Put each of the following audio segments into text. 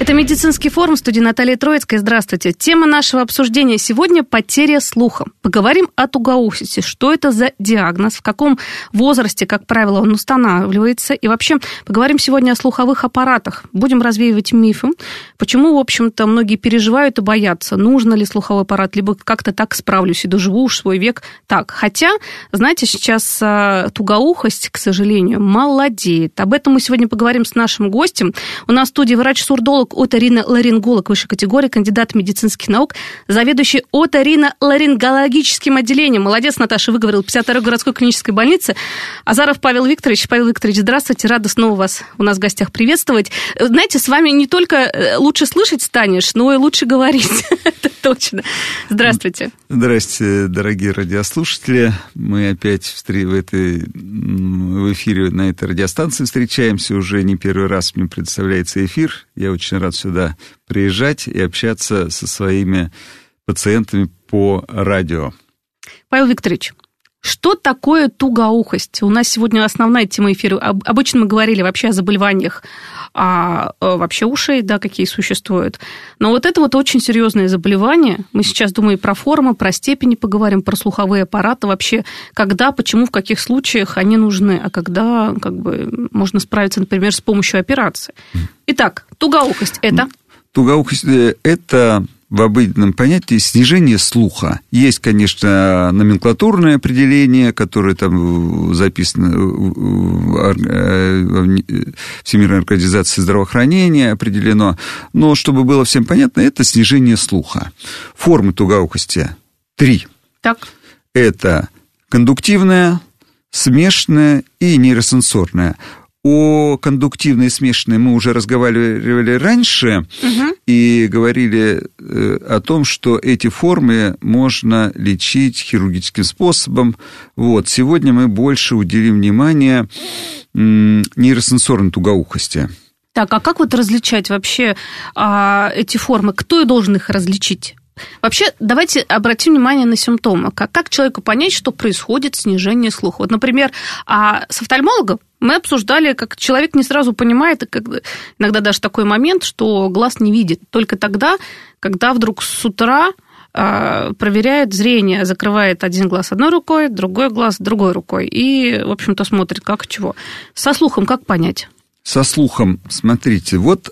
Это медицинский форум студии Наталья Троицкая. Здравствуйте. Тема нашего обсуждения сегодня – потеря слуха. Поговорим о тугоухости. Что это за диагноз, в каком возрасте, как правило, он устанавливается. И вообще поговорим сегодня о слуховых аппаратах. Будем развеивать мифы. Почему, в общем-то, многие переживают и боятся, нужно ли слуховой аппарат, либо как-то так справлюсь и доживу уж свой век так. Хотя, знаете, сейчас а, тугоухость, к сожалению, молодеет. Об этом мы сегодня поговорим с нашим гостем. У нас в студии врач-сурдолог оторино-ларинголог высшей категории, кандидат медицинских наук, заведующий оторино-ларингологическим отделением. Молодец, Наташа, выговорил 52-й городской клинической больницы. Азаров Павел Викторович. Павел Викторович, здравствуйте, рада снова вас у нас в гостях приветствовать. Знаете, с вами не только э, лучше слышать станешь, но и лучше говорить. Это точно. Здравствуйте. Здравствуйте, дорогие радиослушатели. Мы опять в, этой, в эфире на этой радиостанции встречаемся. Уже не первый раз мне представляется эфир. Я очень рад сюда приезжать и общаться со своими пациентами по радио. Павел Викторович, что такое тугоухость? У нас сегодня основная тема эфира. Обычно мы говорили вообще о заболеваниях а, вообще ушей, да, какие существуют. Но вот это вот очень серьезное заболевание. Мы сейчас, думаю, про формы, про степени поговорим, про слуховые аппараты вообще. Когда, почему, в каких случаях они нужны, а когда как бы, можно справиться, например, с помощью операции. Итак, тугоухость – это? Тугоухость – это в обыденном понятии снижение слуха. Есть, конечно, номенклатурное определение, которое там записано в Всемирной организации здравоохранения, определено. Но чтобы было всем понятно, это снижение слуха. Формы тугоухости три. Так. Это кондуктивная, смешанная и нейросенсорная. О кондуктивной смешанной мы уже разговаривали раньше угу. и говорили э, о том, что эти формы можно лечить хирургическим способом. Вот. Сегодня мы больше уделим внимание нейросенсорной тугоухости. Так, а как вот различать вообще а, эти формы? Кто должен их различить? Вообще, давайте обратим внимание на симптомы. Как, как человеку понять, что происходит снижение слуха? Вот, например, а с офтальмологом мы обсуждали, как человек не сразу понимает, как, иногда даже такой момент, что глаз не видит. Только тогда, когда вдруг с утра а, проверяет зрение, закрывает один глаз одной рукой, другой глаз другой рукой. И, в общем-то, смотрит, как чего. Со слухом как понять? Со слухом, смотрите, вот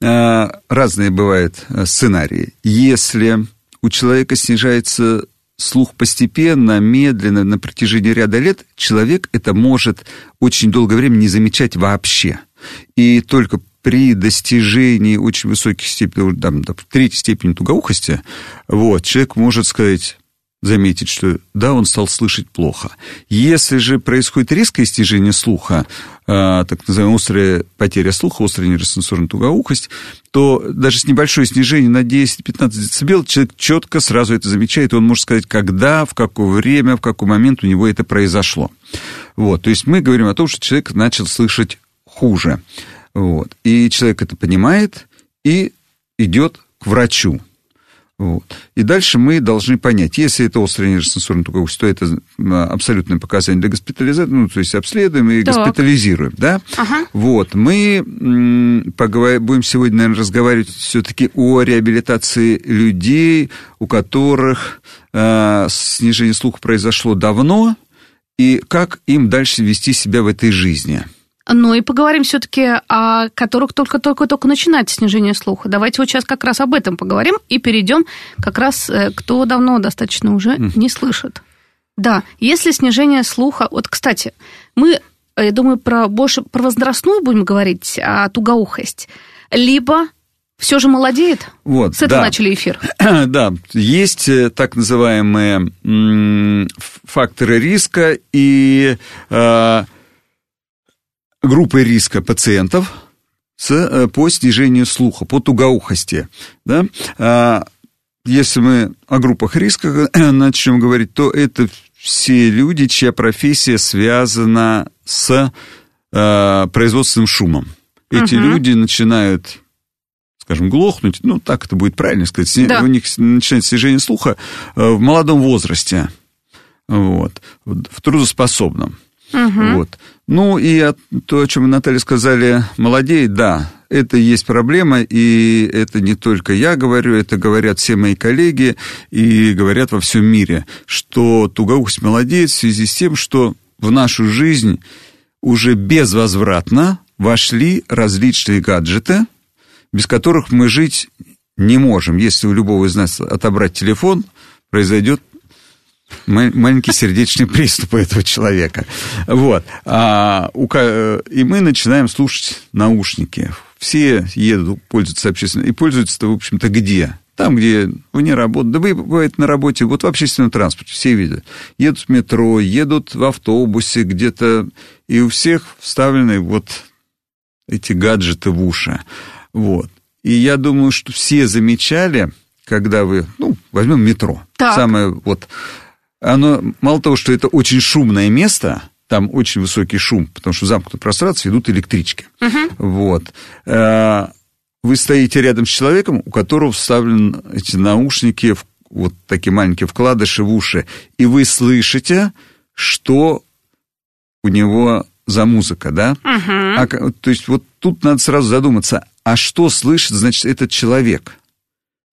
разные бывают э, сценарии. Если у человека снижается слух постепенно, медленно, на протяжении ряда лет, человек это может очень долгое время не замечать вообще. И только при достижении очень высоких степеней, там, третьей степени тугоухости, вот, человек может сказать, заметить, что да, он стал слышать плохо. Если же происходит резкое снижение слуха, э, так называемая острая потеря слуха, острая нейросенсорная тугоухость, то даже с небольшой снижением на 10-15 дБ человек четко сразу это замечает, и он может сказать, когда, в какое время, в какой момент у него это произошло. Вот, то есть мы говорим о том, что человек начал слышать хуже. Вот, и человек это понимает и идет к врачу. Вот. И дальше мы должны понять, если это острая нейросенсорная тугость, то это абсолютное показание для госпитализации, ну, то есть обследуем и так. госпитализируем, да? Ага. Вот, мы поговорим, будем сегодня, наверное, разговаривать все-таки о реабилитации людей, у которых э, снижение слуха произошло давно, и как им дальше вести себя в этой жизни – ну и поговорим все-таки о которых только-только-только начинается снижение слуха. Давайте вот сейчас как раз об этом поговорим и перейдем как раз, э, кто давно достаточно уже не слышит. Да, если снижение слуха... Вот, кстати, мы, э, я думаю, про больше про возрастную будем говорить, а тугоухость. Либо все же молодеет? Вот, С этого да. начали эфир. Да, есть э, так называемые факторы риска и группы риска пациентов с, э, по снижению слуха, по тугоухости. Да? А, если мы о группах риска начнем говорить, то это все люди, чья профессия связана с э, производственным шумом. Эти угу. люди начинают скажем, глохнуть, ну, так это будет правильно сказать, да. у них начинает снижение слуха э, в молодом возрасте, вот, в трудоспособном. Угу. Вот. Ну, и то, о чем Наталья сказали, молодеет, да, это есть проблема, и это не только я говорю, это говорят все мои коллеги, и говорят во всем мире, что тугоухость молодеет в связи с тем, что в нашу жизнь уже безвозвратно вошли различные гаджеты – без которых мы жить не можем. Если у любого из нас отобрать телефон, произойдет маленький сердечный приступ у этого человека. Вот. А, у, и мы начинаем слушать наушники. Все едут, пользуются общественным. И пользуются-то, в общем-то, где? Там, где вне работы. Да бывает, на работе, вот в общественном транспорте, все видят. Едут в метро, едут в автобусе где-то, и у всех вставлены вот эти гаджеты в уши. Вот. И я думаю, что все замечали, когда вы, ну, возьмем метро. Так. Самое вот, оно, мало того, что это очень шумное место, там очень высокий шум, потому что в замкнутом пространстве идут электрички. Угу. Вот. Э, вы стоите рядом с человеком, у которого вставлены эти наушники, вот такие маленькие вкладыши в уши, и вы слышите, что у него за музыка, да? Угу. А, то есть вот тут надо сразу задуматься, а что слышит, значит, этот человек?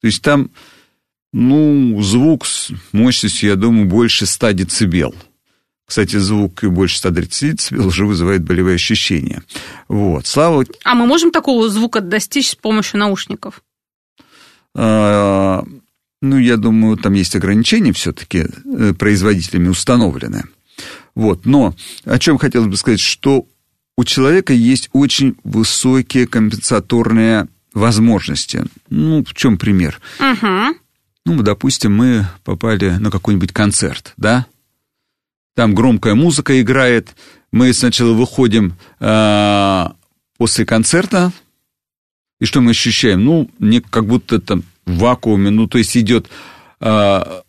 То есть там, ну, звук с мощностью, я думаю, больше 100 децибел. Кстати, звук больше 130 децибел уже вызывает болевые ощущения. Вот, слава... А мы можем такого звука достичь с помощью наушников? А, ну, я думаю, там есть ограничения все-таки э, производителями установлены. Вот, но о чем хотелось бы сказать, что у человека есть очень высокие компенсаторные возможности. Ну, в чем пример? Угу. Ну, допустим, мы попали на какой-нибудь концерт, да? Там громкая музыка играет. Мы сначала выходим э, после концерта, и что мы ощущаем? Ну, не как будто там в вакууме, ну, то есть идет э,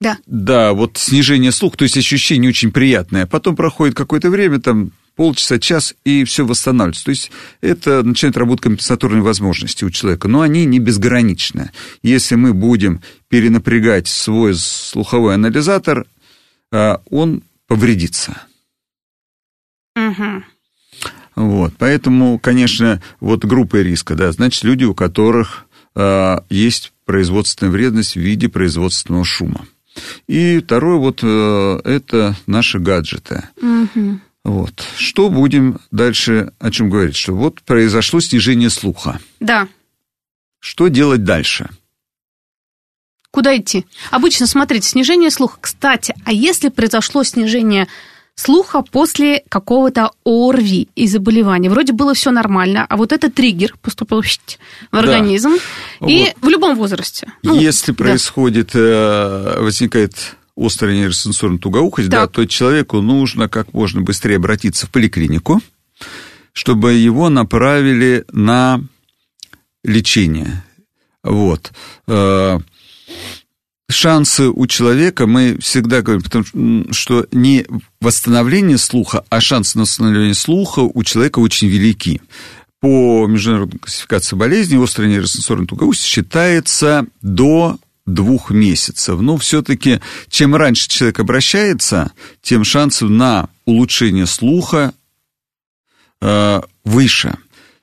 да. Да, вот снижение слуха, то есть ощущение очень приятное. Потом проходит какое-то время, там полчаса, час, и все восстанавливается. То есть это начинает работать компенсаторные возможности у человека, но они не безграничны. Если мы будем перенапрягать свой слуховой анализатор, а, он повредится. Угу. Вот, поэтому, конечно, вот группа риска, да, значит, люди, у которых э, есть производственная вредность в виде производственного шума. И второе вот э, это наши гаджеты. Угу. Вот. Что будем дальше о чем говорить? Что вот произошло снижение слуха. Да. Что делать дальше? Куда идти? Обычно, смотрите, снижение слуха. Кстати, а если произошло снижение слуха после какого-то ОРВИ и заболевания. Вроде было все нормально, а вот это триггер поступил в организм. Да. И вот. в любом возрасте. Ну, Если да. происходит, э, возникает острая нейросенсорная тугоухость, да, то человеку нужно как можно быстрее обратиться в поликлинику, чтобы его направили на лечение. Вот. Э, шансы у человека, мы всегда говорим, потому что не восстановление слуха, а шансы на восстановление слуха у человека очень велики. По международной классификации болезней острая нейросенсорная тугоусть считается до двух месяцев. Но все-таки, чем раньше человек обращается, тем шансы на улучшение слуха э, выше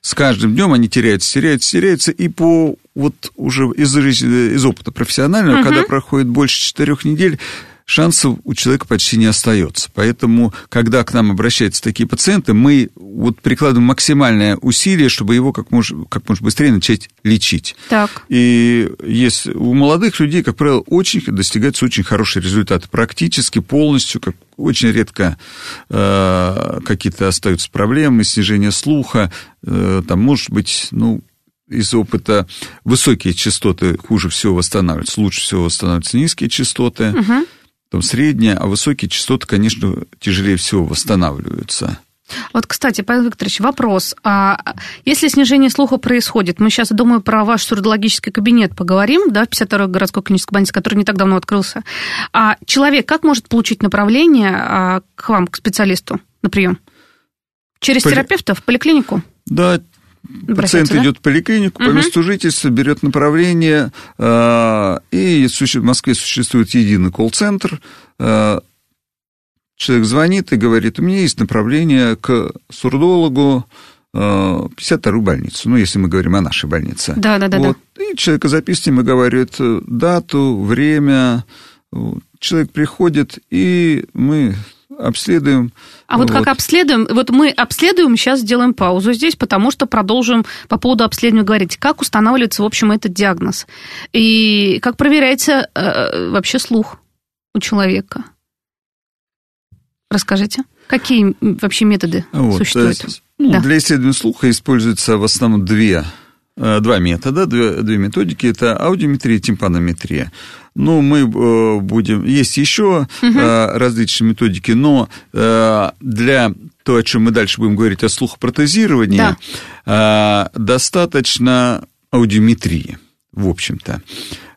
с каждым днем они теряются, теряются, теряются, и по вот уже из, из опыта профессионального, угу. когда проходит больше четырех недель, шансов у человека почти не остается. Поэтому, когда к нам обращаются такие пациенты, мы вот прикладываем максимальное усилие, чтобы его как можно, как можно быстрее начать лечить. Так. И если у молодых людей, как правило, очень достигаются очень хорошие результаты. Практически полностью, как очень редко э, какие-то остаются проблемы, снижение слуха, э, там может быть, ну, из опыта высокие частоты хуже всего восстанавливаются, лучше всего восстанавливаются низкие частоты. Угу там средние, а высокие частоты, конечно, тяжелее всего восстанавливаются. Вот, кстати, Павел Викторович, вопрос. А если снижение слуха происходит, мы сейчас, думаю, про ваш сурдологический кабинет поговорим, да, в 52-й городской клинической больнице, который не так давно открылся. А человек как может получить направление а, к вам, к специалисту на прием? Через Поли... терапевта в поликлинику? Да, Пациент да? идет в поликлинику, по угу. месту жительства, берет направление, а, и в Москве существует единый колл-центр, а, Человек звонит и говорит, у меня есть направление к сурдологу, 52-ю э, больницу, ну, если мы говорим о нашей больнице. Да, да, да. Вот. да. И человека записываем и говорит дату, время. Человек приходит, и мы обследуем. А вот, вот как обследуем? Вот мы обследуем, сейчас сделаем паузу здесь, потому что продолжим по поводу обследования говорить. Как устанавливается, в общем, этот диагноз? И как проверяется э, вообще слух у человека? Расскажите, какие вообще методы вот, существуют? Есть, ну, да. Для исследования слуха используются в основном две, э, два метода, две, две методики. Это аудиометрия и тимпанометрия. Ну, мы э, будем... Есть еще угу. различные методики, но для того, о чем мы дальше будем говорить, о слухопротезировании, да. достаточно аудиометрии, в общем-то.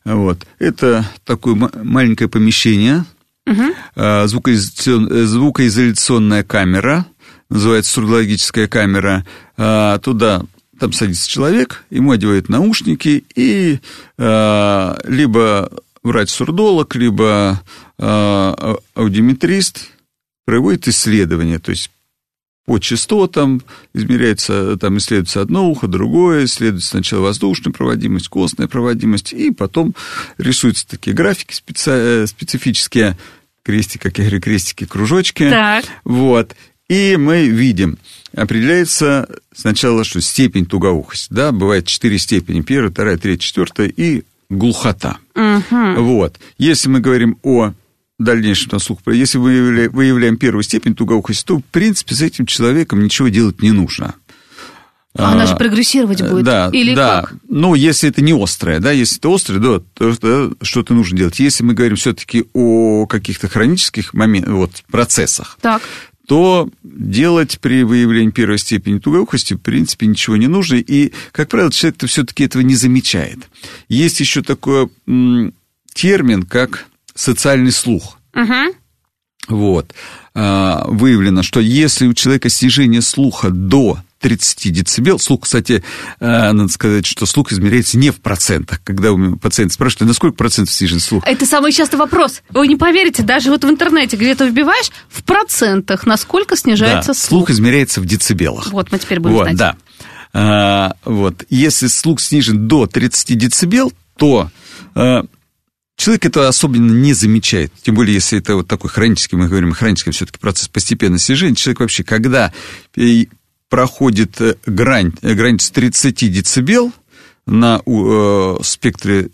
Вот. Это такое маленькое помещение, угу. звукоизоляционная камера, называется сурдологическая камера, туда там садится человек, ему одевают наушники, и а, либо врач-сурдолог, либо аудиометрист проводит исследование, то есть по частотам измеряется, там исследуется одно ухо, другое, исследуется сначала воздушная проводимость, костная проводимость, и потом рисуются такие графики специ... специфические, крестик, как я говорю, крестики, кружочки. Так. Вот. И мы видим, определяется сначала, что степень тугоухости, да, бывает четыре степени, первая, вторая, третья, четвертая, и глухота. Угу. Вот. Если мы говорим о дальнейшем на слух, если выявляем, выявляем первую степень тугоухости, то, в принципе, с этим человеком ничего делать не нужно. А она же прогрессировать будет? Да, Или да. как? Ну, если это не острое, да, если это острое, да, то что-то нужно делать. Если мы говорим все-таки о каких-то хронических моментах, вот, процессах, так. То делать при выявлении первой степени тугоухости, в принципе, ничего не нужно. И, как правило, человек-то все-таки этого не замечает. Есть еще такой термин, как социальный слух. Угу. Вот. А, выявлено, что если у человека снижение слуха до 30 децибел. Слух, кстати, э, надо сказать, что слух измеряется не в процентах. Когда пациент спрашивает, «А на сколько процентов снижен слух? Это самый частый вопрос. Вы не поверите, даже вот в интернете где-то вбиваешь, в процентах, насколько снижается да, слух. слух измеряется в децибелах. Вот, мы теперь будем вот, знать. Да. А, вот. Если слух снижен до 30 децибел, то а, Человек это особенно не замечает, тем более, если это вот такой хронический, мы говорим, хронический все-таки процесс постепенного снижения. Человек вообще, когда проходит э, грань, э, граница 30 децибел на э, спектре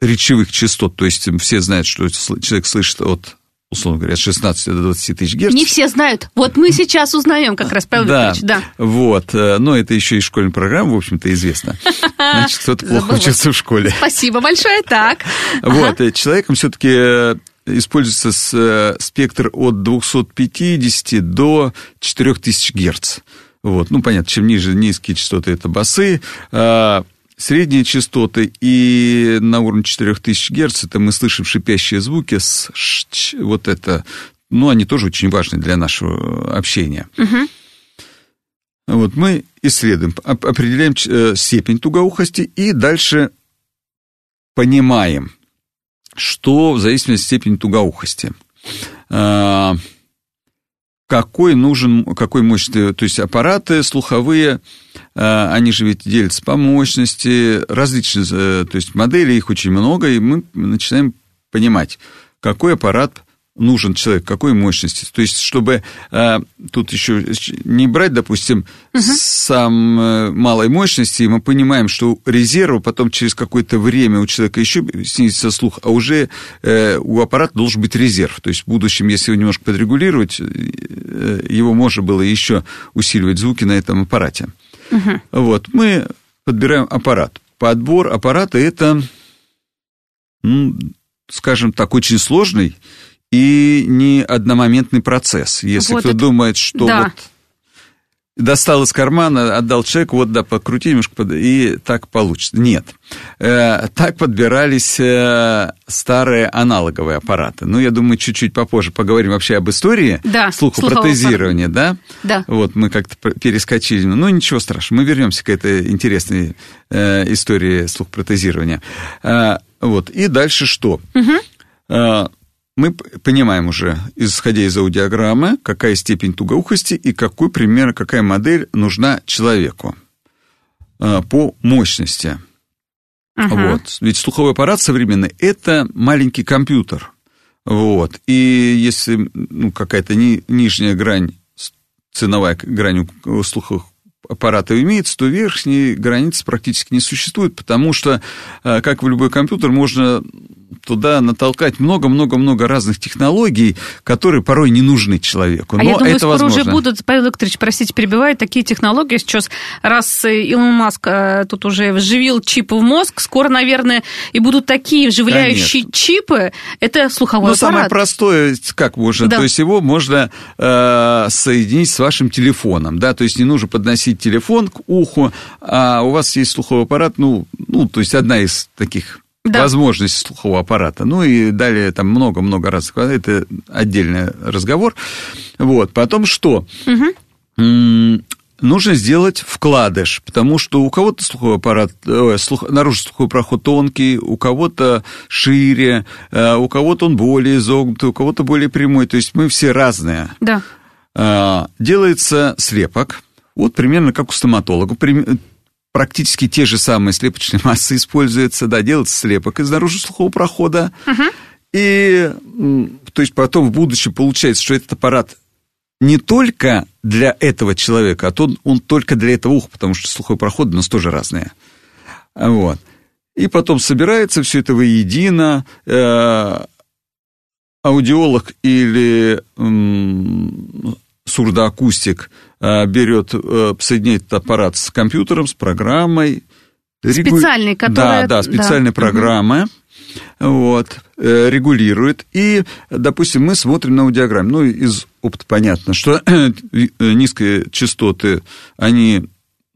речевых частот, то есть все знают, что человек слышит от условно говоря, от 16 до 20 тысяч герц. Не все знают. Вот мы сейчас узнаем как раз, Павел да, Викторович, да. Вот, э, но это еще и школьная программа, в общем-то, известно. Значит, кто-то плохо учится в школе. Спасибо большое, так. Вот, человеком все-таки используется э, спектр от 250 до 4000 Гц. Вот. Ну, понятно, чем ниже низкие частоты, это басы, а средние частоты, и на уровне 4000 Гц это мы слышим шипящие звуки, с ш, вот это, ну, они тоже очень важны для нашего общения. Угу. Вот мы исследуем, определяем э, степень тугоухости и дальше понимаем, что в зависимости от степени тугоухости. А, какой нужен, какой мощности, то есть аппараты слуховые, а, они же ведь делятся по мощности, различные, э, то есть модели, их очень много, и мы начинаем понимать, какой аппарат нужен человек, какой мощности. То есть, чтобы э, тут еще не брать, допустим, угу. сам э, малой мощности, мы понимаем, что резерва потом через какое-то время у человека еще снизится слух, а уже э, у аппарата должен быть резерв. То есть, в будущем, если его немножко подрегулировать, э, его можно было еще усиливать звуки на этом аппарате. Угу. Вот, мы подбираем аппарат. Подбор аппарата – это, ну, скажем так, очень сложный и не одномоментный процесс. Если Вот кто это- думает, что Да. вот достал из кармана, отдал человеку, вот да, покрути немножко, и так получится. Нет. Э, так подбирались э, старые аналоговые аппараты. Ну, я думаю, чуть-чуть попозже поговорим вообще об истории Да, слухопротезирования, да? Да. Вот мы как-то перескочили. Ну, ничего страшного, мы вернемся к этой интересной э, истории слухопротезирования. Вот, и дальше что? Э, мы понимаем уже, исходя из аудиограммы, какая степень тугоухости и какой примерно, какая модель нужна человеку э, по мощности. Мгм. Вот. Ведь слуховой аппарат современный – это маленький компьютер. Вот. И если ну, какая-то ни- нижняя грань, ценовая грань у- слуховых аппаратов имеется, то верхней границы практически не существует, потому что, э, как в любой компьютер, можно туда натолкать много-много-много разных технологий, которые порой не нужны человеку. А Но я думаю, это скоро возможно. уже будут, Павел Викторович, простите, перебиваю, такие технологии сейчас, раз э, Илон Маск э, тут уже вживил чипы в мозг, скоро, наверное, и будут такие вживляющие чипы, это слуховой Ну, аппарат. самое простое, как можно, Да. то есть его можно э, соединить с вашим телефоном, да, то есть не нужно подносить телефон к уху, а у вас есть слуховой аппарат, ну, ну то есть одна из таких Да. возможностей слухового аппарата. Ну и далее там много-много раз, это отдельный разговор. Вот, потом что? М, Нужно сделать вкладыш, потому что у кого-то слуховой аппарат, э, слух, наружный слуховой проход тонкий, у кого-то шире, э, у кого-то он более изогнутый, у кого-то более прямой. То есть мы все разные. Да. А, делается слепок, вот примерно как у стоматолога, практически те же самые слепочные массы используются, да, делается слепок из наружного слухового прохода, и, м, то есть потом в будущем получается, что этот аппарат не только для этого человека, а то он, он только для этого уха, потому что слуховые проходы у нас тоже разные. Вот. И потом собирается все это воедино, э, аудиолог или м, сурдоакустик э, берет, э, соединяет этот аппарат с компьютером, с программой. Специальной, которая- Да, да, да. специальной Мгм. программы. Вот, э, регулирует. И, допустим, мы смотрим на аудиограмме. Ну, из опыта понятно, что э, низкие частоты, они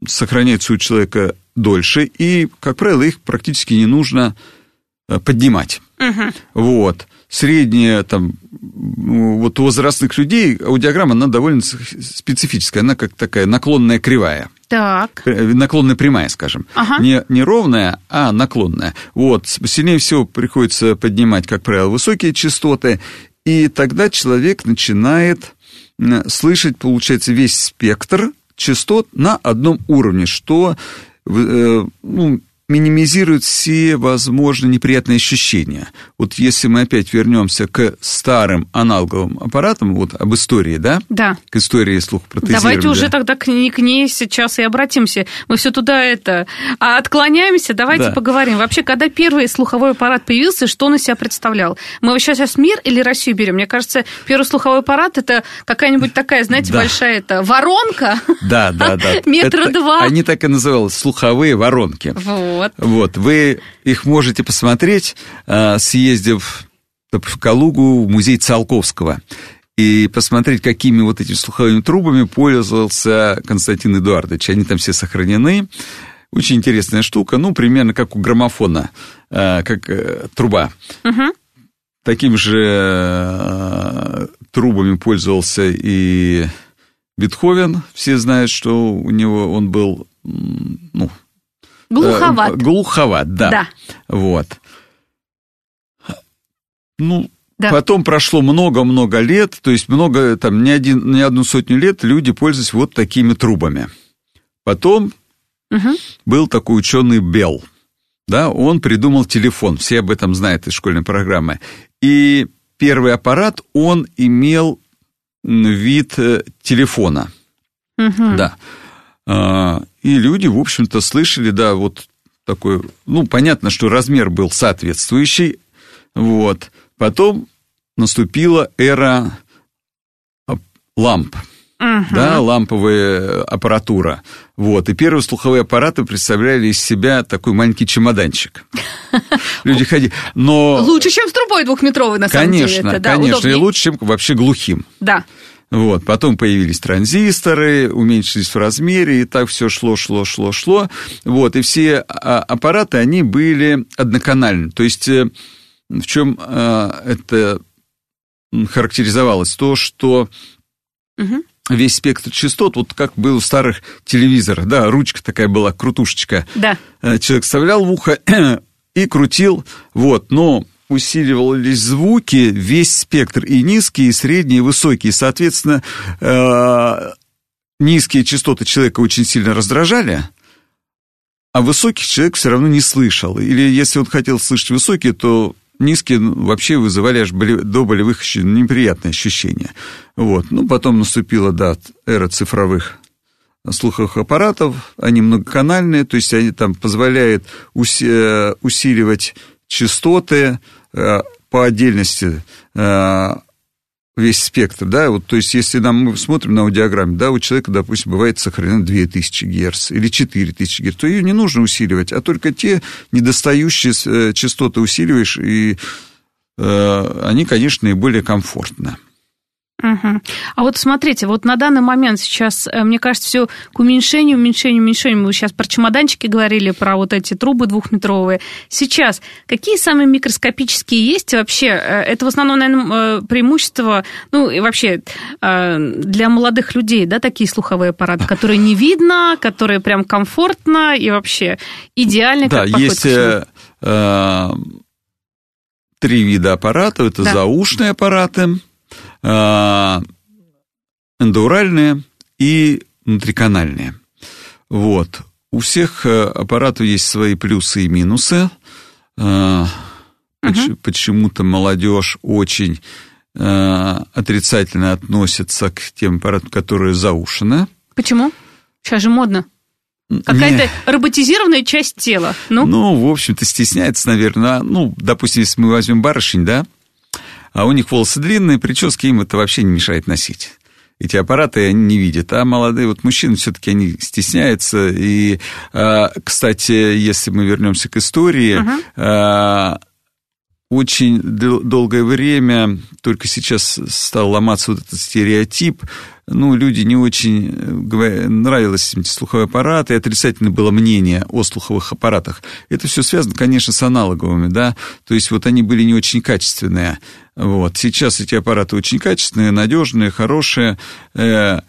сохраняются у человека дольше, и, как правило, их практически не нужно э, поднимать. Вот. Средняя, там, ну, вот у возрастных людей аудиограмма, она довольно специфическая, она как такая наклонная кривая. Так. Э, Наклонная прямая, скажем. Ага. Не, не ровная, а наклонная. Вот. Сильнее всего приходится поднимать, как правило, высокие частоты, и тогда человек начинает слышать, получается, весь спектр частот на одном уровне, что э, ну, минимизирует все возможные неприятные ощущения. Вот если мы опять вернемся к старым аналоговым аппаратам, вот об истории, да, Да. к истории слухопротезирования. Давайте уже тогда к к ней сейчас и обратимся. Мы все туда это... А отклоняемся, давайте Да. поговорим. Вообще, когда первый слуховой аппарат появился, что он из себя представлял? Мы сейчас, сейчас мир или Россию берем? Мне кажется, первый слуховой аппарат это какая-нибудь такая, знаете, Да. большая это воронка. Да, да, да. Метра два. Они так и назывались, слуховые воронки. Вот. Вот, вы их можете посмотреть, а, съездив в Калугу в музей Циолковского и посмотреть, какими вот этими слуховыми трубами пользовался Константин Эдуардович. Они там все сохранены. Очень интересная штука, ну, примерно как у граммофона, а, как э, труба. Мгм. Таким же э, трубами пользовался и Бетховен. Все знают, что у него он был, ну, Глуховат. Э, Глуховат, да. Да. Вот. Ну, Да. потом прошло много-много лет, то есть много, там, не, один, не одну сотню лет люди пользовались вот такими трубами. Потом Мгм. был такой ученый Белл, да, он придумал телефон, все об этом знают из школьной программы. И первый аппарат, он имел вид э, телефона. Мгм. Да. И люди, в общем-то, слышали, да, вот такой, ну, понятно, что размер был соответствующий, вот. Потом наступила эра а, ламп, Мгм. да, ламповая аппаратура. Вот. И первые слуховые аппараты представляли из себя такой маленький чемоданчик. Люди ходили. Но, Лучше, чем с трубой двухметровой, на самом конечно, деле. Да, конечно, и лучше, чем вообще глухим. Да. Вот, потом появились транзисторы, уменьшились в размере, и так все шло, шло, шло, шло. Вот, и все а, аппараты, они были одноканальны. То есть э, в чем это м, характеризовалось? То, что Мгм. весь спектр частот, вот как был в старых телевизорах, да, ручка такая была, крутушечка. Да. Э, Человек вставлял в ухо и крутил, вот, но усиливались звуки, весь спектр, и низкие, и средние, и высокие. Соответственно, э, низкие частоты человека очень сильно раздражали, а высоких человек все равно не слышал. Или если он хотел слышать высокие, то низкие ну, вообще вызывали аж боли- до болевых неприятные ощущения. Вот. Ну, потом наступила, да, эра цифровых слуховых аппаратов, они многоканальные, то есть они там позволяют уси- усиливать частоты э, по отдельности э, весь спектр, да, вот, то есть если нам, мы смотрим на аудиограмме, да, у человека, допустим, бывает сохранено 2000 Гц или 4000 Гц, то ее не нужно усиливать, а только те недостающие э, частоты усиливаешь, и э, они, конечно, наиболее комфортно. Мгм. А вот смотрите, вот на данный момент сейчас, э, мне кажется, все к уменьшению, уменьшению, уменьшению. Мы сейчас про чемоданчики говорили, про вот эти трубы двухметровые. Сейчас какие самые микроскопические есть вообще? Э, Это в основном, наверное, преимущество, ну и вообще э, для молодых людей, да, такие слуховые аппараты, которые не видно, которые прям комфортно и вообще идеально. Да, есть э, э, три вида аппаратов. Это Да. заушные аппараты, э, эндоуральные и внутриканальные. Вот. У всех э, аппаратов есть свои плюсы и минусы. Э, поч- Почему-то молодежь очень э, отрицательно относится к тем аппаратам, которые заушены. Почему? Сейчас же модно. Какая-то роботизированная часть тела. Ну, Ну, в общем-то, стесняется, наверное. Ну, допустим, если мы возьмем барышень, да, а у них волосы длинные, прически им это вообще не мешает носить. Эти аппараты они не видят. А молодые вот мужчины все-таки они стесняются. И, а, кстати, если мы вернемся к истории, а, очень дол- долгое время, только сейчас стал ломаться вот этот стереотип, ну, люди не очень э, нравились эти слуховые аппараты, и отрицательное было мнение о слуховых аппаратах. Это все связано, конечно, с аналоговыми, да, то есть вот они были не очень качественные. Вот. Сейчас эти аппараты очень качественные, надежные, хорошие. э,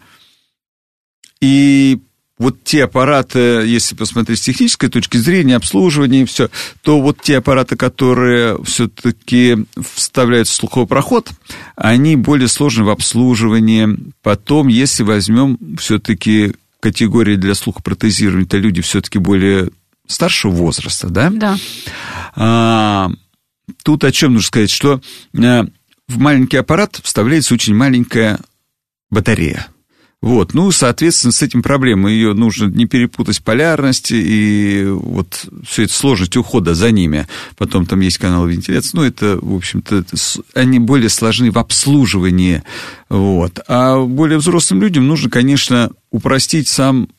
И вот те аппараты, если посмотреть с технической точки зрения, обслуживания и все, то вот те аппараты, которые все-таки вставляют в слуховой проход, они более сложны в обслуживании. Потом, если возьмем все-таки категории для слухопротезирования, это люди все-таки более старшего возраста, да? да. А, тут о чем нужно сказать, что а, в маленький аппарат вставляется очень маленькая батарея. Вот, ну, соответственно, с этим проблема. Ее нужно не перепутать полярности и вот все это сложность ухода за ними. Потом там есть канал вентиляции. Ну, это, в общем-то, они более сложны в обслуживании. Вот. А более взрослым людям нужно, конечно, упростить сам,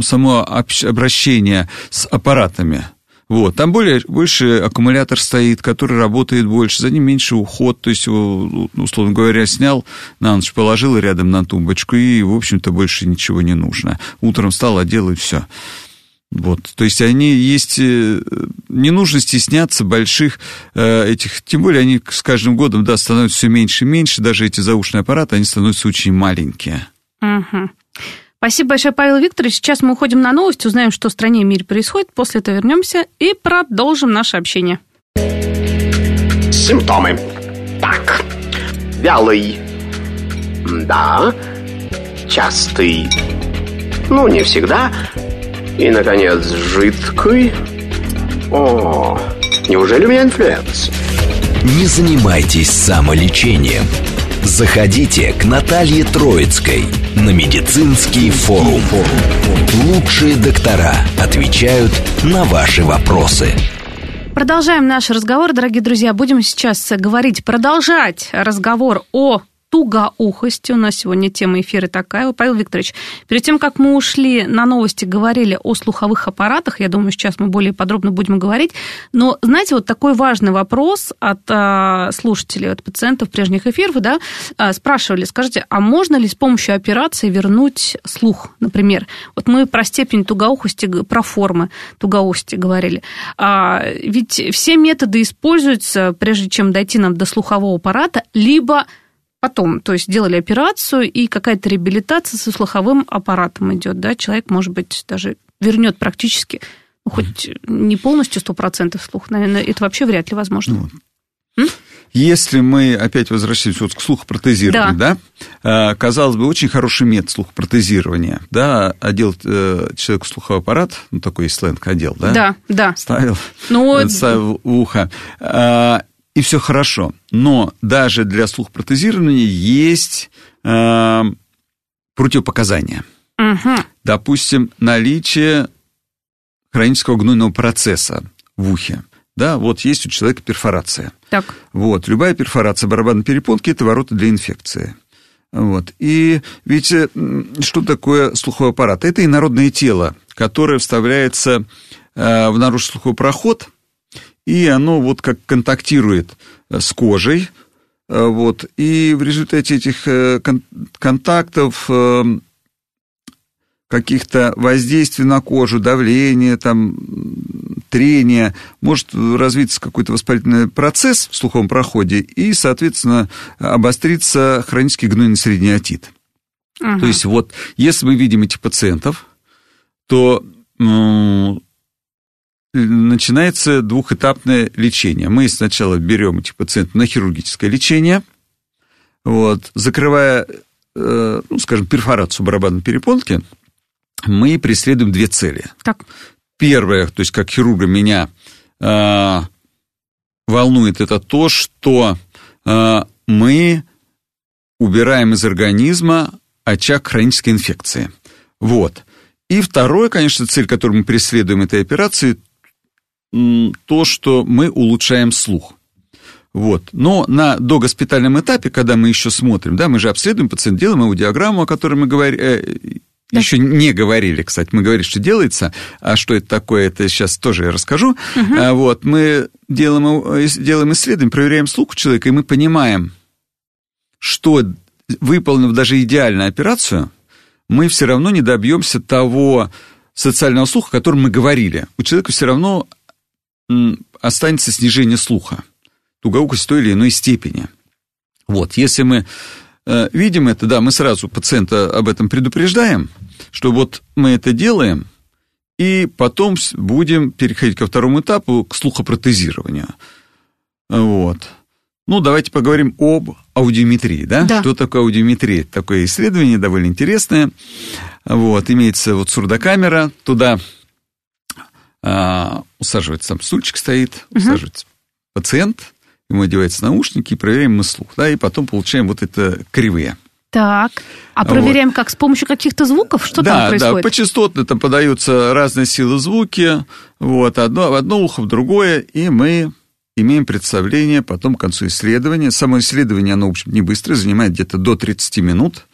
само обращение с аппаратами. Вот, там более, больше аккумулятор стоит, который работает больше, за ним меньше уход, то есть его, условно говоря, снял, на ночь положил рядом на тумбочку, и, в общем-то, больше ничего не нужно. Утром встал, одел, и все. Вот, то есть они есть, э, не нужно стесняться больших э, этих, тем более они с каждым годом, да, становятся все меньше и меньше, даже эти заушные аппараты, они становятся очень маленькие. Мгм. Спасибо большое, Павел Викторович. Сейчас мы уходим на новости, узнаем, что в стране и мире происходит. После этого вернемся и продолжим наше общение. Симптомы. Так. Вялый. Да. Частый. Ну, не всегда. И, наконец, жидкий. О, неужели у меня инфлюэнца? Не занимайтесь самолечением. Заходите к Наталье Троицкой на медицинский форум. Лучшие доктора отвечают на ваши вопросы. Продолжаем наш разговор, дорогие друзья. Будем сейчас говорить, продолжать разговор о тугоухости. У нас сегодня тема эфира такая. Павел Викторович, перед тем, как мы ушли на новости, говорили о слуховых аппаратах, я думаю, сейчас мы более подробно будем говорить, но, знаете, вот такой важный вопрос от а, слушателей, от пациентов прежних эфиров, да, а, спрашивали, скажите, а можно ли с помощью операции вернуть слух, например? Вот мы про степень тугоухости, про формы тугоухости говорили. А, ведь все методы используются, прежде чем дойти нам до слухового аппарата, либо потом, то есть делали операцию, и какая-то реабилитация со слуховым аппаратом идет, да, человек, может быть, даже вернет практически, ну, хоть не полностью 100% слух, наверное, это вообще вряд ли возможно. Ну, если мы опять возвращаемся вот к слухопротезированию, да. да, казалось бы, очень хороший метод слухопротезирования, да, одел э, человеку слуховой аппарат, ну, такой сленг, одел, да? Да, да. Ставил, ну, ставил в ухо, а, и все хорошо. Но даже для слухопротезирования есть э, противопоказания. Угу. Допустим, наличие хронического гнойного процесса в ухе. Да, вот есть у человека перфорация. Так. Вот, любая перфорация барабанной перепонки – это ворота для инфекции. Вот. И ведь э, что такое слуховой аппарат? Это инородное тело, которое вставляется э, в наружный слуховой проход, и оно вот как контактирует э, с кожей, вот, и в результате этих контактов каких-то воздействий на кожу, давления, там, трения, может развиться какой-то воспалительный процесс в слуховом проходе и, соответственно, обостриться хронический гнойный средний отит. Ага. То есть вот, если мы видим этих пациентов, то ну, начинается двухэтапное лечение. Мы сначала берем этих пациентов на хирургическое лечение, вот, закрывая, э, ну, скажем, перфорацию барабанной перепонки, мы преследуем две цели. Так. Первое, то есть как хирурга меня э, волнует, это то, что э, мы убираем из организма очаг хронической инфекции. Вот. И второе, конечно, цель, которую мы преследуем этой операции, то, что мы улучшаем слух. Вот. Но на догоспитальном этапе, когда мы еще смотрим, да, мы же обследуем пациента, делаем аудиограмму, о которой мы говорили, э, да. Еще не говорили, кстати, мы говорили, что делается, а что это такое, это сейчас тоже я расскажу. Угу. Вот, мы делаем, делаем исследование, проверяем слух человека, и мы понимаем, что, выполнив даже идеальную операцию, мы все равно не добьемся того социального слуха, о котором мы говорили. У человека все равно останется снижение слуха, тугоукость той или иной степени. Вот, если мы Э, видим это, да, мы сразу пациента об этом предупреждаем, что вот мы это делаем, и потом будем переходить ко второму этапу, к слухопротезированию. Вот. Ну, давайте поговорим об аудиометрии, да? да. Что такое аудиометрия? Такое исследование довольно интересное. Вот, имеется вот сурдокамера, туда а, усаживается, там стульчик стоит, угу. усаживается пациент, ему одеваются наушники, и проверяем мы слух, да, и потом получаем вот это кривые. Так, а проверяем вот. как, с помощью каких-то звуков? Что да, там происходит? Да, почастотно там подаются разные силы звуки, вот, одно, одно ухо, в другое, и мы имеем представление потом к концу исследования. Само исследование, оно, в общем, не быстрое, занимает где-то до 30 минут,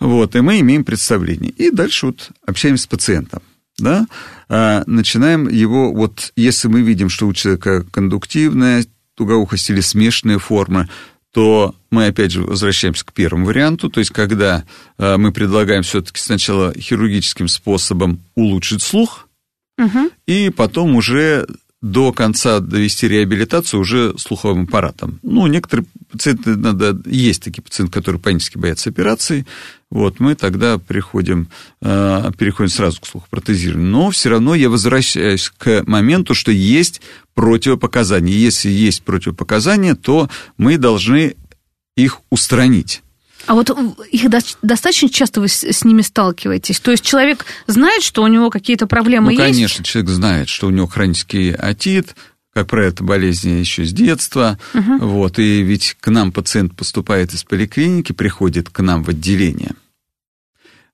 вот, и мы имеем представление. И дальше вот общаемся с пациентом да, а, начинаем его, вот если мы видим, что у человека кондуктивная тугоухость или смешанные формы, то мы опять же возвращаемся к первому варианту, то есть когда э, мы предлагаем все-таки сначала хирургическим способом улучшить слух, угу. и потом уже до конца довести реабилитацию уже слуховым аппаратом. Ну, некоторые пациенты, надо, есть такие пациенты, которые панически боятся операции, вот, мы тогда приходим, э, переходим сразу к слухопротезированию. Но все равно я возвращаюсь к моменту, что есть противопоказания. Если есть противопоказания, то мы должны их устранить. А вот их достаточно часто вы с ними сталкиваетесь? То есть человек знает, что у него какие-то проблемы ну, есть? конечно, человек знает, что у него хронический отит, как правило, это болезнь еще с детства. Угу. Вот, и ведь к нам пациент поступает из поликлиники, приходит к нам в отделение.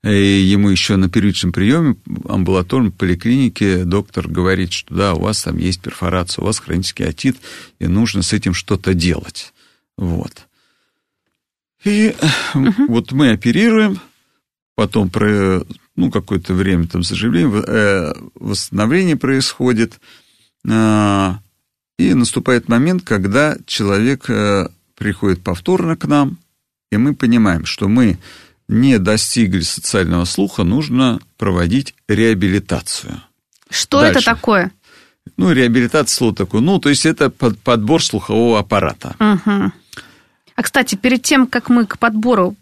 И ему еще на первичном приеме амбулаторном поликлинике доктор говорит, что да, у вас там есть перфорация, у вас хронический отит, и нужно с этим что-то делать. Вот. И угу. вот мы оперируем, потом про, ну, какое-то время там заживление, э, восстановление происходит, э, и наступает момент, когда человек э, приходит повторно к нам, и мы понимаем, что мы не достигли социального слуха, нужно проводить реабилитацию. Что Дальше. это такое? Ну, реабилитация слово такое. Ну, то есть это подбор слухового аппарата. Угу. А, кстати, перед тем, как мы к подбору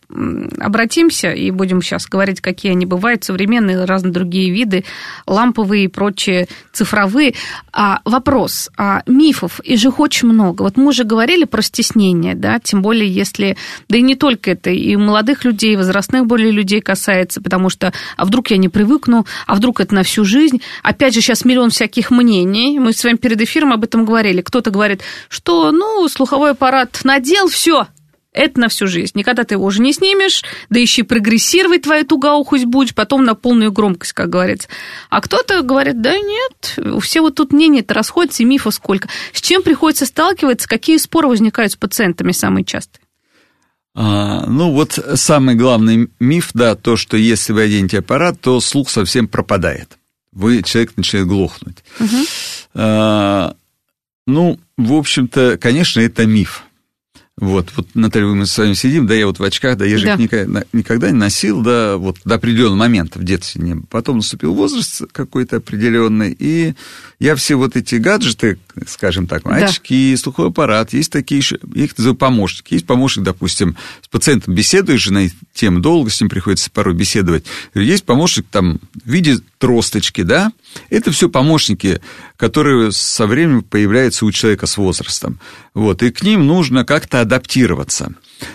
обратимся и будем сейчас говорить, какие они бывают, современные, разные другие виды, ламповые и прочие, цифровые. А, вопрос. А, мифов, и же очень много. Вот мы уже говорили про стеснение, да, тем более если, да и не только это, и молодых людей, и возрастных более людей касается, потому что, а вдруг я не привыкну, а вдруг это на всю жизнь. Опять же, сейчас миллион всяких мнений. Мы с вами перед эфиром об этом говорили. Кто-то говорит, что, ну, слуховой аппарат надел, все, это на всю жизнь. Никогда ты его уже не снимешь, да еще и прогрессировать твою тугоухость будешь, потом на полную громкость, как говорится. А кто-то говорит, да нет, все вот тут мнения-то расходятся, и мифов сколько. С чем приходится сталкиваться, какие споры возникают с пациентами самые частые? А, ну, вот самый главный миф, да, то, что если вы оденете аппарат, то слух совсем пропадает. Вы, человек начинает глохнуть. Угу. А, ну, в общем-то, конечно, это миф. Вот, вот, Наталья, мы с вами сидим, да, я вот в очках, да, я же да. их никогда, никогда не носил, да, вот до определенного момента в детстве не Потом наступил возраст какой-то определенный, и я все вот эти гаджеты, скажем так, да. очки, слуховой аппарат, есть такие еще, их называют помощники. Есть помощник, допустим, с пациентом беседуешь на тему, долго с ним приходится порой беседовать. Есть помощник там в виде тросточки, да, это все помощники, которые со временем появляются у человека с возрастом. Вот, и к ним нужно как-то адаптироваться.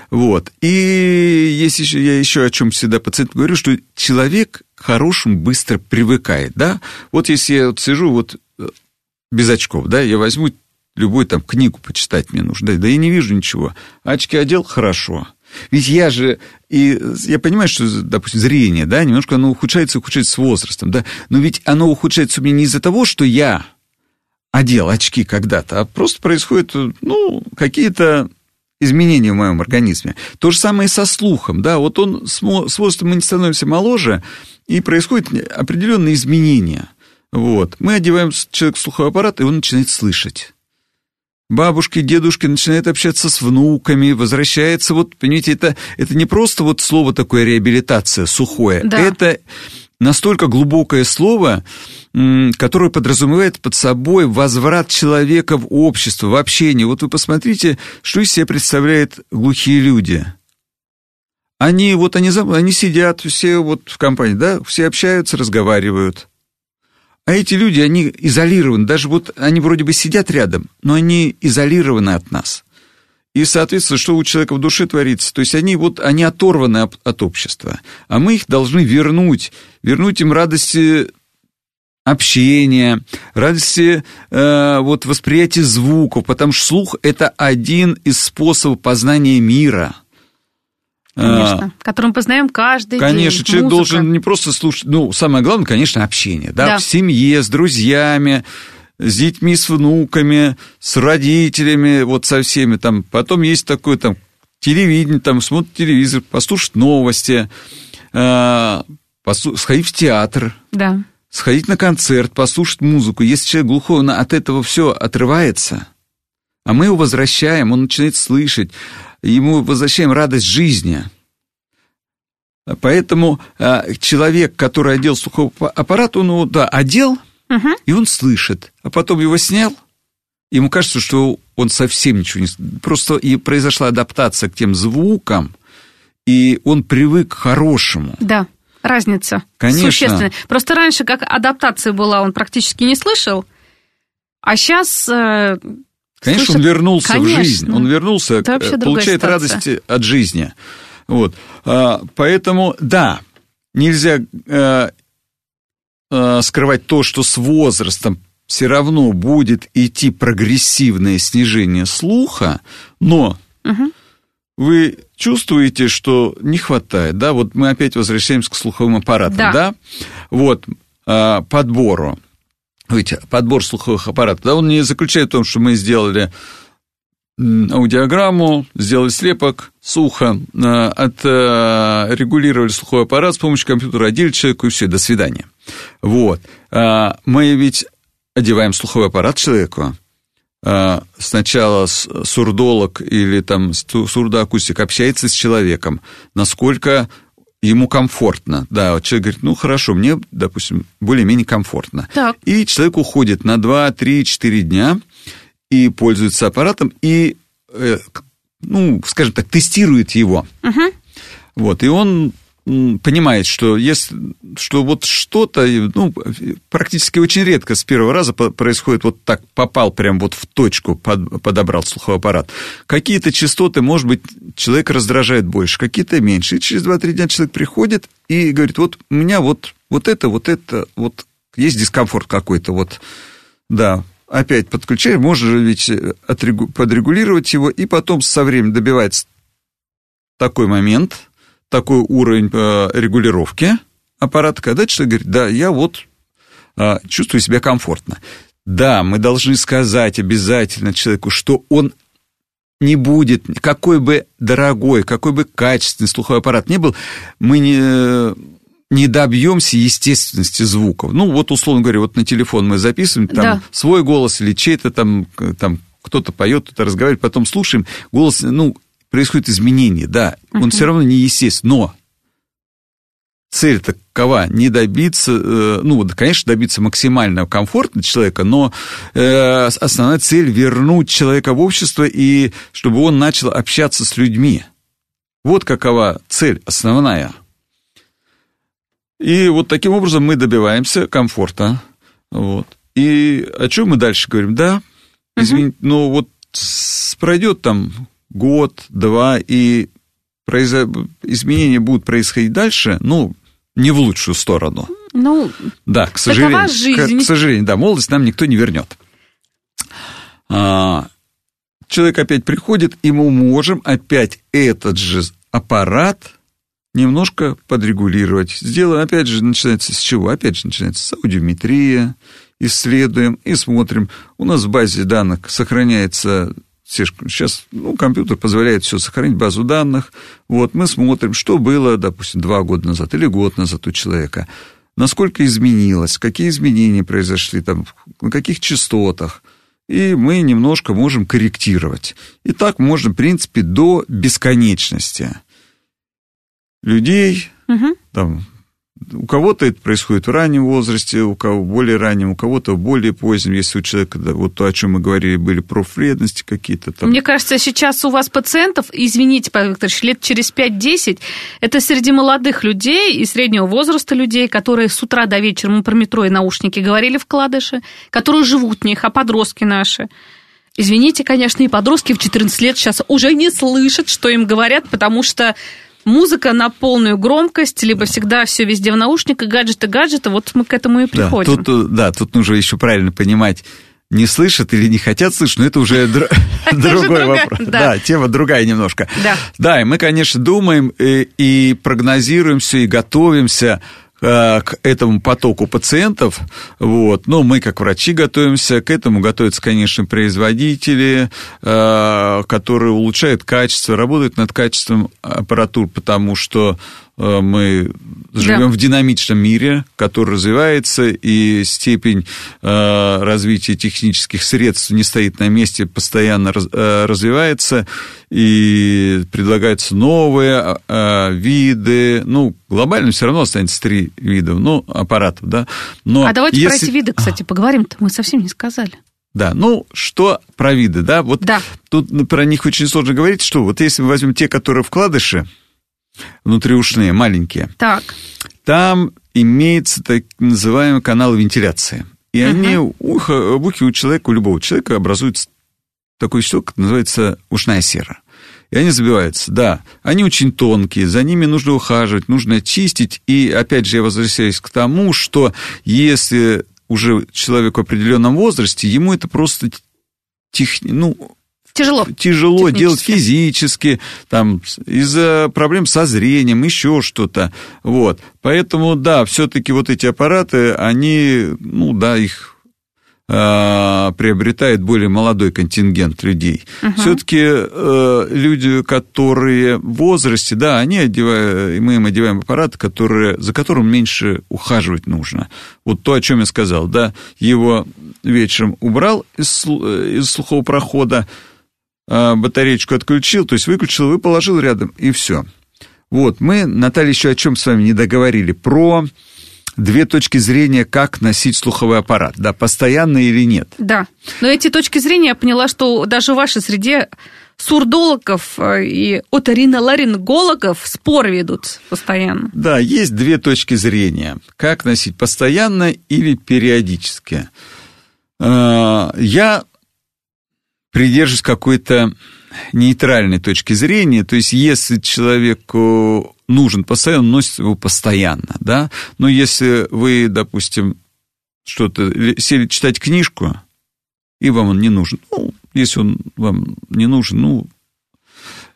Вот. И есть еще, я еще о чем всегда пациенту говорю, что человек к хорошему быстро привыкает, да. Вот если я вот сижу вот э, без очков, да, я возьму любую там книгу почитать мне нужно, да, да я не вижу ничего. Очки одел, хорошо. Ведь я же, и я понимаю, что, допустим, зрение, да, немножко оно ухудшается, ухудшается с возрастом, да, но ведь оно ухудшается у меня не из-за того, что я одел очки когда-то, а просто происходят, ну, какие-то изменения в моем организме. То же самое и со слухом, да, вот он, с возрастом мы не становимся моложе, и происходят определенные изменения. Вот. Мы одеваем человек в слуховой аппарат, и он начинает слышать. Бабушки, дедушки начинают общаться с внуками, возвращается, вот, понимаете, это, это не просто вот слово такое реабилитация сухое, да. это настолько глубокое слово, которое подразумевает под собой возврат человека в общество, в общение. Вот вы посмотрите, что из себя представляют глухие люди. Они вот они, они сидят все вот в компании, да, все общаются, разговаривают. А эти люди, они изолированы, даже вот они вроде бы сидят рядом, но они изолированы от нас. И, соответственно, что у человека в душе творится? То есть они вот, они оторваны от, от общества, а мы их должны вернуть, вернуть им радости общения, радости э, вот восприятия звуков, потому что слух – это один из способов познания мира – Конечно, а, которым познаем каждый конечно, день. Конечно, человек Музыка. должен не просто слушать, ну, самое главное, конечно, общение, да, да. в семье, с друзьями, с детьми, с внуками, с родителями, вот со всеми там. Потом есть такое там телевидение, там смотрит телевизор, послушать новости, э, послу... сходить в театр. Да. Сходить на концерт, послушать музыку. Если человек глухой, он от этого все отрывается, а мы его возвращаем, он начинает слышать, ему возвращаем радость жизни. Поэтому э, человек, который одел слуховой аппарат, он его, да, одел, угу. и он слышит, а потом его снял, ему кажется, что он совсем ничего не... Просто и произошла адаптация к тем звукам, и он привык к хорошему. Да, разница Конечно. существенная. Просто раньше, как адаптация была, он практически не слышал, а сейчас... Э, Конечно, слышит... он вернулся Конечно. в жизнь, он вернулся, Это получает радость от жизни. Вот. А, поэтому, да, нельзя э, скрывать то, что с возрастом все равно будет идти прогрессивное снижение слуха, но угу. вы чувствуете, что не хватает, да, вот мы опять возвращаемся к слуховым аппаратам, да, да? вот, а, подбору, ведь подбор слуховых аппаратов, да, он не заключает в том, что мы сделали аудиограмму, сделали слепок с уха, отрегулировали слуховой аппарат с помощью компьютера, одели человеку, и все, до свидания. Вот. Мы ведь одеваем слуховой аппарат человеку, сначала сурдолог или там сурдоакустик общается с человеком, насколько ему комфортно. Да, вот человек говорит, ну хорошо, мне, допустим, более-менее комфортно. Так. И человек уходит на 2, 3, 4 дня и пользуется аппаратом, и, э, ну, скажем так, тестирует его. Угу. Вот, и он понимает, что если, что вот что-то, ну, практически очень редко с первого раза происходит вот так, попал прям вот в точку, под, подобрал слуховой аппарат. Какие-то частоты, может быть, человек раздражает больше, какие-то меньше. И через 2-3 дня человек приходит и говорит, вот у меня вот, вот это, вот это, вот есть дискомфорт какой-то, вот, да, опять подключаем, можно ведь подрегулировать его, и потом со временем добивается такой момент – такой уровень э, регулировки аппарата, когда человек говорит, да, я вот э, чувствую себя комфортно. Да, мы должны сказать обязательно человеку, что он не будет, какой бы дорогой, какой бы качественный слуховой аппарат ни был, мы не, не добьемся естественности звуков. Ну, вот, условно говоря, вот на телефон мы записываем там Да. свой голос или чей-то там, там кто-то поет, кто-то разговаривает, потом слушаем, голос, ну, происходит изменение, да, он все равно неестественный, но цель такова не добиться, э, ну, конечно, добиться максимального комфорта человека, но э, основная цель вернуть человека в общество и чтобы он начал общаться с людьми. Вот какова цель основная. И вот таким образом мы добиваемся комфорта. Вот. И о чем мы дальше говорим? Да, извините, но вот пройдет там год, два, и произо- изменения будут происходить дальше, ну, не в лучшую сторону. Ну, Да, к сожалению. жизнь. К, к сожалению, да, молодость нам никто не вернет. А, человек опять приходит, и мы можем опять этот же аппарат немножко подрегулировать. Сделаем, опять же, начинается с чего? Опять же, начинается с аудиометрия, исследуем и смотрим. У нас в базе данных сохраняется сейчас ну, компьютер позволяет все сохранить, базу данных. Вот мы смотрим, что было, допустим, два года назад или год назад у человека, насколько изменилось, какие изменения произошли, там, на каких частотах. И мы немножко можем корректировать. И так можно, в принципе, до бесконечности. Людей, мгм. там, у кого-то это происходит в раннем возрасте, у кого более раннем, у кого-то более позднем, если у человека, да, вот то, о чем мы говорили, были профвредности какие-то там. Мне кажется, сейчас у вас пациентов, извините, Павел Викторович, лет через 5-10, это среди молодых людей и среднего возраста людей, которые с утра до вечера мы про метро и наушники говорили вкладыши, которые живут в них, а подростки наши. Извините, конечно, и подростки в 14 лет сейчас уже не слышат, что им говорят, потому что музыка на полную громкость, либо всегда все везде в наушниках, гаджеты, гаджеты, вот мы к этому и Да, приходим. тут, э, да, тут нужно еще правильно понимать, не слышат или не хотят слышать, но это уже др- другой вопрос. да. Да, тема другая немножко. Да. Да, и мы, конечно, думаем э, и прогнозируем все, и готовимся к этому потоку пациентов, вот, но мы как врачи готовимся, к этому. Готовятся, конечно, производители, э, которые улучшают качество, работают над качеством аппаратур, потому что э, мы живем Да. в динамичном мире, который развивается, и степень э, развития технических средств не стоит на месте, постоянно э, развивается, и предлагаются новые э, виды. Ну, глобально все равно останется три вида, ну, аппаратов, да. Но а давайте про если- эти виды, кстати, поговорим-то, мы совсем не сказали. Да, ну, что про виды, да? Вот Да. тут про них очень сложно говорить, что вот если мы возьмем те, которые вкладыши, внутриушные, маленькие, Так, там имеется так называемый канал вентиляции. И они ухо, в ухе у человека, у любого человека образуется такой как называется ушная сера. И они забиваются, да. Они очень тонкие, за ними нужно ухаживать, нужно чистить. И опять же я возвращаюсь к тому, что если уже человек в определенном возрасте, ему это просто тех, ну, тяжело. тяжело делать физически, там, из-за проблем со зрением, еще что-то. Вот. Поэтому, да, все-таки вот эти аппараты, они, ну, да, их э, приобретает более молодой контингент людей. Угу. Все-таки э, люди, которые в возрасте, да, они одевают, мы им одеваем аппарат, который, за которым меньше ухаживать нужно. Вот то, о чем я сказал, да, его вечером убрал из, из слухового прохода, э, батареечку отключил, то есть выключил, вы положил рядом, и все. Вот, мы, Наталья, еще о чем с вами не договорили? Про две точки зрения, как носить слуховой аппарат, да, постоянно или нет. Да, но эти точки зрения я поняла, что даже в вашей среде сурдологов э, и оториноларингологов спор ведут постоянно. Да, есть две точки зрения. Как носить постоянно или периодически. Э, я придерживаюсь какой-то нейтральной точки зрения, то есть если человеку нужен постоянно, он носит его постоянно, да, но если вы, допустим, что-то, сели читать книжку, и вам он не нужен, ну, если он вам не нужен, ну,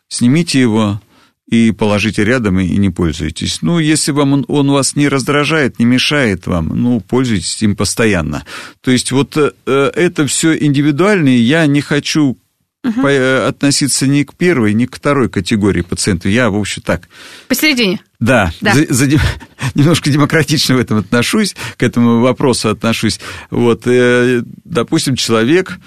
снимите его, и положите рядом и, не пользуйтесь. Ну, если вам он, он вас не раздражает, не мешает вам, ну, пользуйтесь им постоянно. То есть вот э, это все индивидуально, и я не хочу угу. относиться ни к первой, ни к второй категории пациентов. Я, в общем, так. Посередине. Да, да. За, за, немножко демократично в этом отношусь, к этому вопросу отношусь. Вот, э, допустим, человек,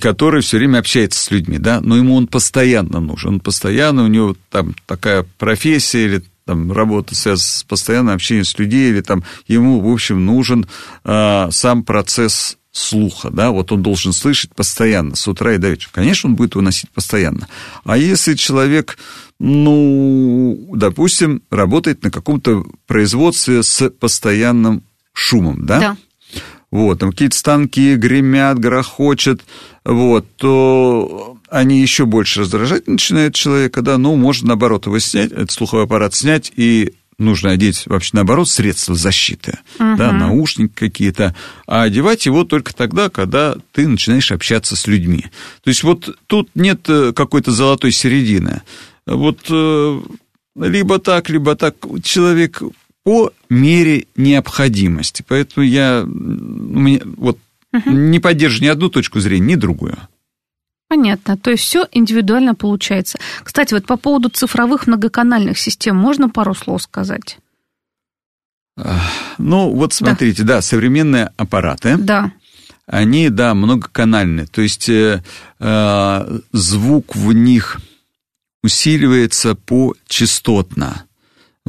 который все время общается с людьми, да, но ему он постоянно нужен, он постоянно, у него там такая профессия или там, работа связана с постоянным общением с людьми, или там ему, в общем, нужен э, сам процесс слуха, да, вот он должен слышать постоянно, с утра и до вечера. Конечно, он будет выносить постоянно. А если человек, ну, допустим, работает на каком-то производстве с постоянным шумом, да? Да. Вот, там какие-то станки гремят, грохочет, вот, то они еще больше раздражать начинают человека, да, ну, можно, наоборот, его снять, этот слуховой аппарат снять и нужно одеть вообще наоборот средства защиты, угу. да, наушники какие-то, а одевать его только тогда, когда ты начинаешь общаться с людьми. То есть вот тут нет э, какой-то золотой середины. Вот э, либо так, либо так. Человек по мере необходимости. Поэтому я вот угу. не поддерживаю ни одну точку зрения, ни другую. Понятно. То есть все индивидуально получается. Кстати, вот по поводу цифровых многоканальных систем можно пару слов сказать? Ну, вот смотрите, да, да современные аппараты. Да. Они, да, многоканальные. То есть э, э, звук в них усиливается по частотно.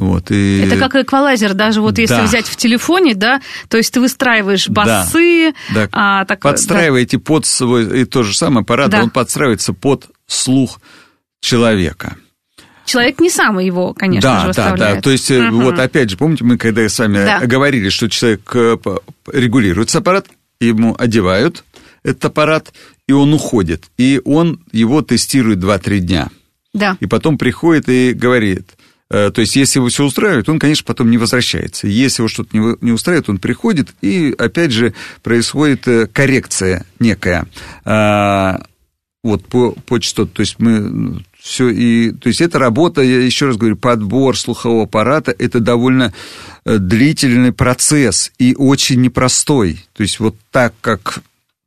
Вот, и... Это как эквалайзер, даже вот если да. взять в телефоне, да, то есть ты выстраиваешь басы. Да, да. А, так, подстраиваете да. под свой, и то же самое аппарат, да. он подстраивается под слух человека. Человек не сам его, конечно да, же, выставляет. Да, да, то есть угу. вот опять же, помните, мы когда с вами да. говорили, что человек э, регулируется аппарат, ему одевают этот аппарат, и он уходит, и он его тестирует 2-3 дня. Да. И потом приходит и говорит – то есть, если его все устраивает, он, конечно, потом не возвращается. Если его что-то не устраивает, он приходит, и, опять же, происходит э, коррекция некая. А, вот по, по частотам. То есть, мы ну, все и... То есть, это работа, я еще раз говорю, подбор слухового аппарата, это довольно э, длительный процесс и очень непростой. То есть, вот так, как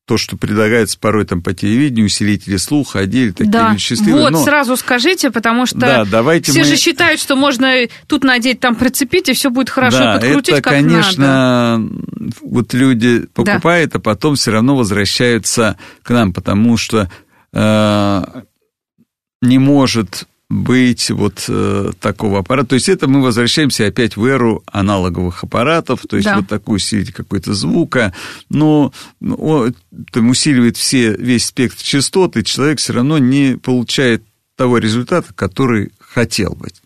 то, что предлагается порой там по телевидению, усилители слуха, одели такие да. счастливые. Вот, но... сразу скажите, потому что да, давайте все мы... же считают, что можно тут надеть, там прицепить, и все будет хорошо да, подкрутить, это, как конечно, надо. вот люди покупают, да. а потом все равно возвращаются к нам, потому что э, не может быть вот э, такого аппарата. То есть это мы возвращаемся опять в эру аналоговых аппаратов, то есть да. вот такой усилитель какой-то звука, но он, там усиливает все, весь спектр частот, и человек все равно не получает того результата, который хотел быть.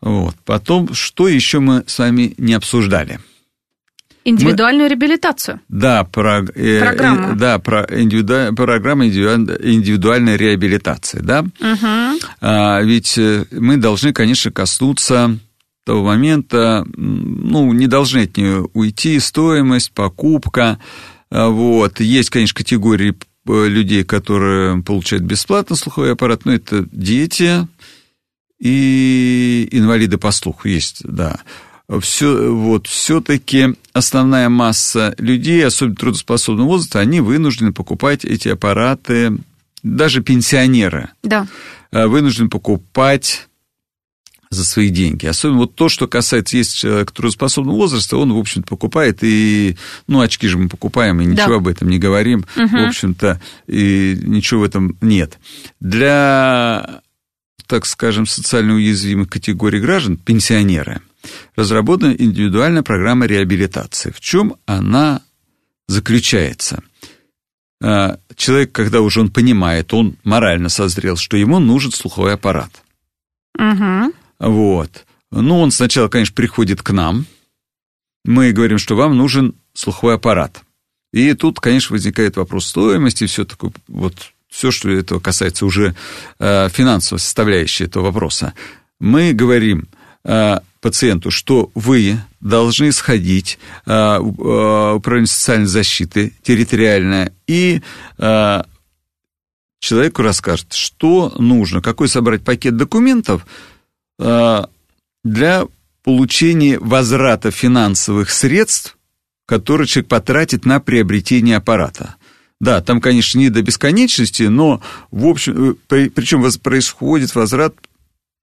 Вот. Потом, что еще мы с вами не обсуждали – Индивидуальную Мы, реабилитацию. Да, про, э, программа. Э, да, про индивиду, программа индивидуальной реабилитации, да. Угу. А, ведь э, мы должны, конечно, коснуться того момента, ну, не должны от нее уйти, стоимость, покупка, а, вот. Есть, конечно, категории э, людей, которые получают бесплатно слуховой аппарат, но это дети и инвалиды по слуху есть, да. Все, вот, все-таки основная масса людей, особенно трудоспособного возраста, они вынуждены покупать эти аппараты, даже пенсионеры. Да. Э, вынуждены покупать за свои деньги. Особенно вот то, что касается, есть человек трудоспособного возраста, он, в общем-то, покупает, и, ну, очки же мы покупаем, и ничего да. об этом не говорим, угу. в общем-то, и ничего в этом нет. Для, так скажем, социально уязвимых категорий граждан, пенсионеры, разработана индивидуальная программа реабилитации. В чем она заключается? А, человек, когда уже он понимает, он морально созрел, что ему нужен слуховой аппарат. Угу. Вот. Ну, он сначала, конечно, приходит к нам. Мы говорим, что вам нужен слуховой аппарат. И тут, конечно, возникает вопрос стоимости, все такое, вот все, что этого касается уже э, финансовой составляющей этого вопроса. Мы говорим э, пациенту, что вы должны сходить э, в управление социальной защиты территориальное и человеку расскажет, что нужно, какой собрать пакет документов, Э, для получения возврата финансовых средств, которые человек потратит на приобретение аппарата. Да, там, конечно, не до бесконечности, но, в общем, э, причем происходит возврат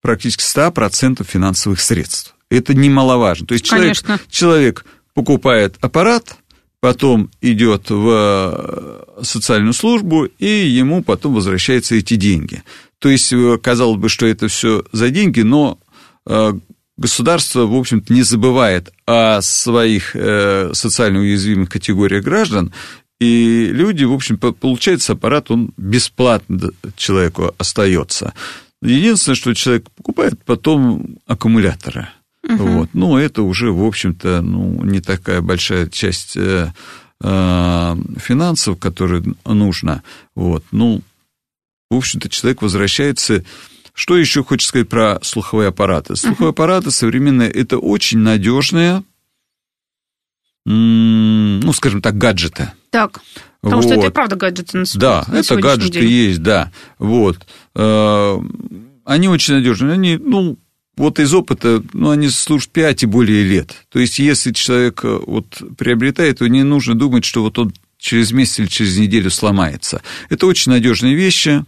практически 100% финансовых средств. Это немаловажно. То есть человек, человек покупает аппарат, потом идет в э, социальную службу, и ему потом возвращаются эти деньги. То есть, э, казалось бы, что это все за деньги, но э, государство, в общем-то, не забывает о своих социально уязвимых категориях граждан, и люди, в общем, получается, аппарат, он бесплатно человеку остается. Единственное, что человек покупает потом аккумуляторы. Угу. Вот. Ну, это уже, в общем-то, ну, не такая большая часть финансов, которые нужно. Вот. Ну, в общем-то, человек возвращается... Что еще хочется сказать про слуховые аппараты? Слуховые uh-huh. аппараты современные – это очень надежные, ну, скажем так, гаджеты. Так, потому вот. что это и правда гаджеты на Да, на это гаджеты день. есть, да. Вот. Э, они очень надежные. Они, ну, вот из опыта, ну, они служат 5 и более лет. То есть, если человек э, вот приобретает, то не нужно думать, что вот он через месяц или через неделю сломается. Это очень надежные вещи.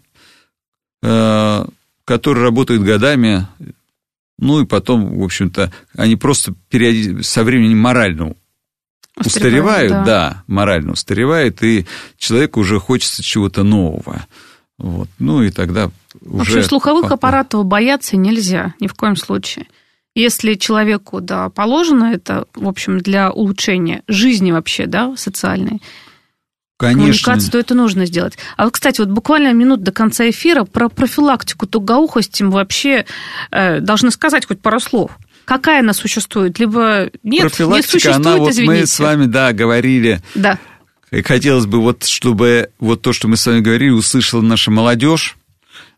Э, которые работают годами, ну и потом, в общем-то, они просто со временем морально устаревают, устаревают да. да, морально устаревают, и человеку уже хочется чего-то нового. Вот. Ну и тогда уже... Вообще слуховых аппаратов бояться нельзя ни в коем случае. Если человеку, да, положено это, в общем, для улучшения жизни вообще, да, социальной, Конечно. коммуникацию, то это нужно сделать. А вот, кстати, вот буквально минут до конца эфира про профилактику тугоухости мы вообще э, должны сказать хоть пару слов. Какая она существует? Либо нет, Профилактика, не существует, она, вот извините. мы с вами, да, говорили. Да. И хотелось бы вот, чтобы вот то, что мы с вами говорили, услышала наша молодежь,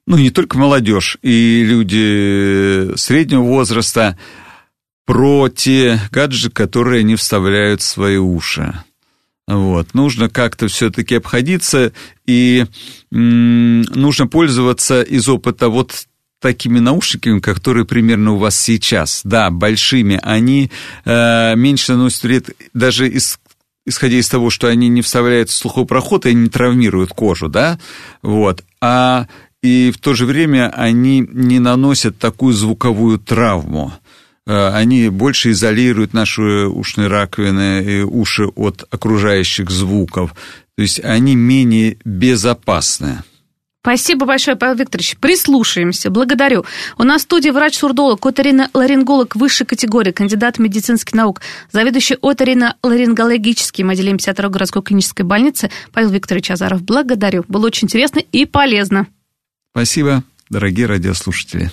ну, не только молодежь, и люди среднего возраста, про те гаджеты, которые они вставляют в свои уши. Вот. Нужно как-то все-таки обходиться, и м- нужно пользоваться из опыта вот такими наушниками, которые примерно у вас сейчас. Да, большими. Они э, меньше наносят вред даже из исходя из того, что они не вставляют в слуховой проход и не травмируют кожу, да, вот, а и в то же время они не наносят такую звуковую травму. Э, они больше изолируют наши ушные раковины и уши от окружающих звуков. То есть они менее безопасны. Спасибо большое, Павел Викторович. Прислушаемся. Благодарю. У нас в студии врач-сурдолог, оториноларинголог высшей категории, кандидат медицинских наук, заведующий оториноларингологическим отделением 52 городской клинической больницы Павел Викторович Азаров. Благодарю. Было очень интересно и полезно. Спасибо, дорогие радиослушатели.